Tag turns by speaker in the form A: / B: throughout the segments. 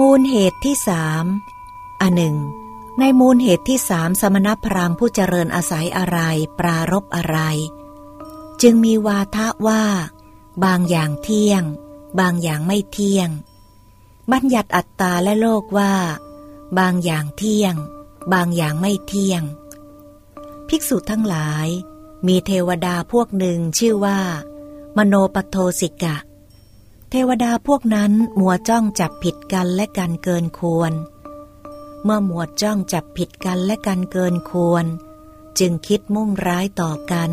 A: มูลเหตุที่สามอันหนึ่ง ในมูลเหตุที่สามสมณพราหมณ์ผู้เจริญอาศัยอะไร ปรารบอะไร จึงมีวาทะว่า บางอย่างเที่ยง บางอย่างไม่เที่ยง บัญญัติอัตตาและโลกว่า บางอย่างเที่ยง บางอย่างไม่เที่ยง ภิกษุทั้งหลาย มีเทวดาพวกหนึ่งชื่อว่า มโนปโทสิกะเเทวดาพวกนั้นมัวจ้องจับผิดกันและกันเกินควร เมื่อมัวจ้องจับผิดกันและกันเกินควร จึงคิดมุ่งร้ายต่อกัน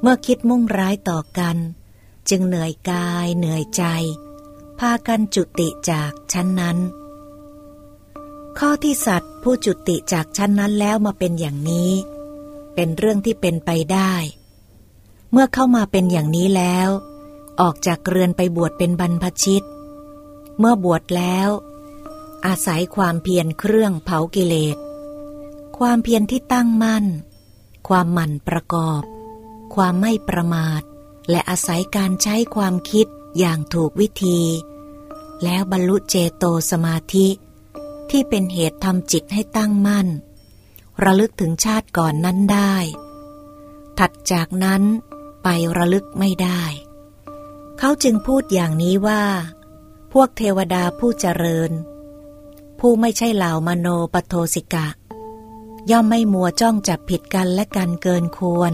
A: เมื่อคิดมุ่งร้ายต่อกัน จึงเหนื่อยกายเหนื่อยใจ พากันจุติจากชั้นนั้น ข้อที่สัตว์ผู้จุติจากชั้นนั้นแล้วมาเป็นอย่างนี้ เป็นเรื่องที่เป็นไปได้เมื่อเข้ามาเป็นอย่างนี้แล้ว ออกจากเรือนไปบวชเป็นบรรพชิต เมื่อบวชแล้ว อาศัยความเพียรเครื่องเผากิเลส ความเพียรที่ตั้งมั่น ความหมั่นประกอบ ความไม่ประมาท และอาศัยการใช้ความคิดอย่างถูกวิธี แล้วบรรลุเจโตสมาธิ ที่เป็นเหตุทำจิตให้ตั้งมั่น ระลึกถึงชาติก่อนนั้นได้ ถัดจากนั้นไประลึกไม่ได้ เขาจึงพูดอย่างนี้ว่า พวกเทวดาผู้เจริญ ผู้ไม่ใช่เหล่ามโนปโทสิกะ ย่อมไม่มัวจ้องจับผิดกันและกันเกินควร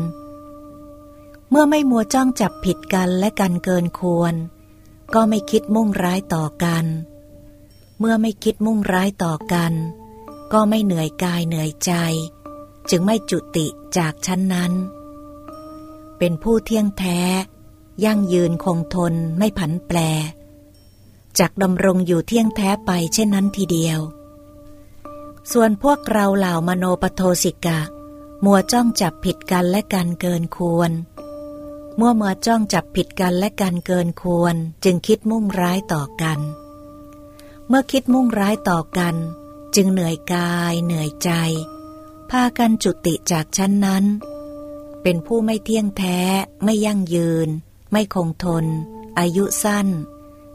A: เมื่อไม่มัวจ้องจับผิดกันและกันเกินควร ก็ไม่คิดมุ่งร้ายต่อกัน เมื่อไม่คิดมุ่งร้ายต่อกัน ก็ไม่เหนื่อยกายเหนื่อยใจ จึงไม่จุติจากชั้นนั้น เป็นผู้เที่ยงแท้ ยั่งยืนคงทนไม่ผันแปรจากดำรงอยู่เที่ยงแท้ไปเช่นนั้นทีเดียว ส่วนพวกเราเหล่ามโนปโทสิกะ มัวจ้องจับผิดกันและกันเกินควรเมื่อมัวจ้องจับผิดกันและกันเกินควร จึงคิดมุ่งร้ายต่อกัน เมื่อคิดมุ่งร้ายต่อกัน จึงเหนื่อยกายเหนื่อยใจ พากันจุติจากชั้นนั้น เป็นผู้ไม่เที่ยงแท้ไม่ยั่งยืน ไม่คงทน อายุสั้น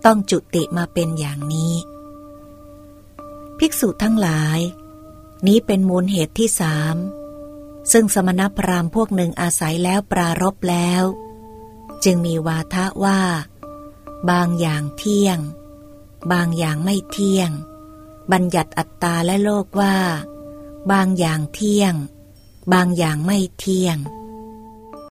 A: ต้องจุติมาเป็นอย่างนี้ ภิกษุทั้งหลาย นี้เป็นมูลเหตุที่สามซึ่งสมณพราหมณ์พวกหนึ่งอาศัยแล้วปรารบแล้ว จึงมีวาทะว่า บางอย่างเที่ยง บางอย่างไม่เที่ยง บัญญัติอัตตาและโลกว่า บางอย่างเที่ยง บางอย่างไม่เที่ยง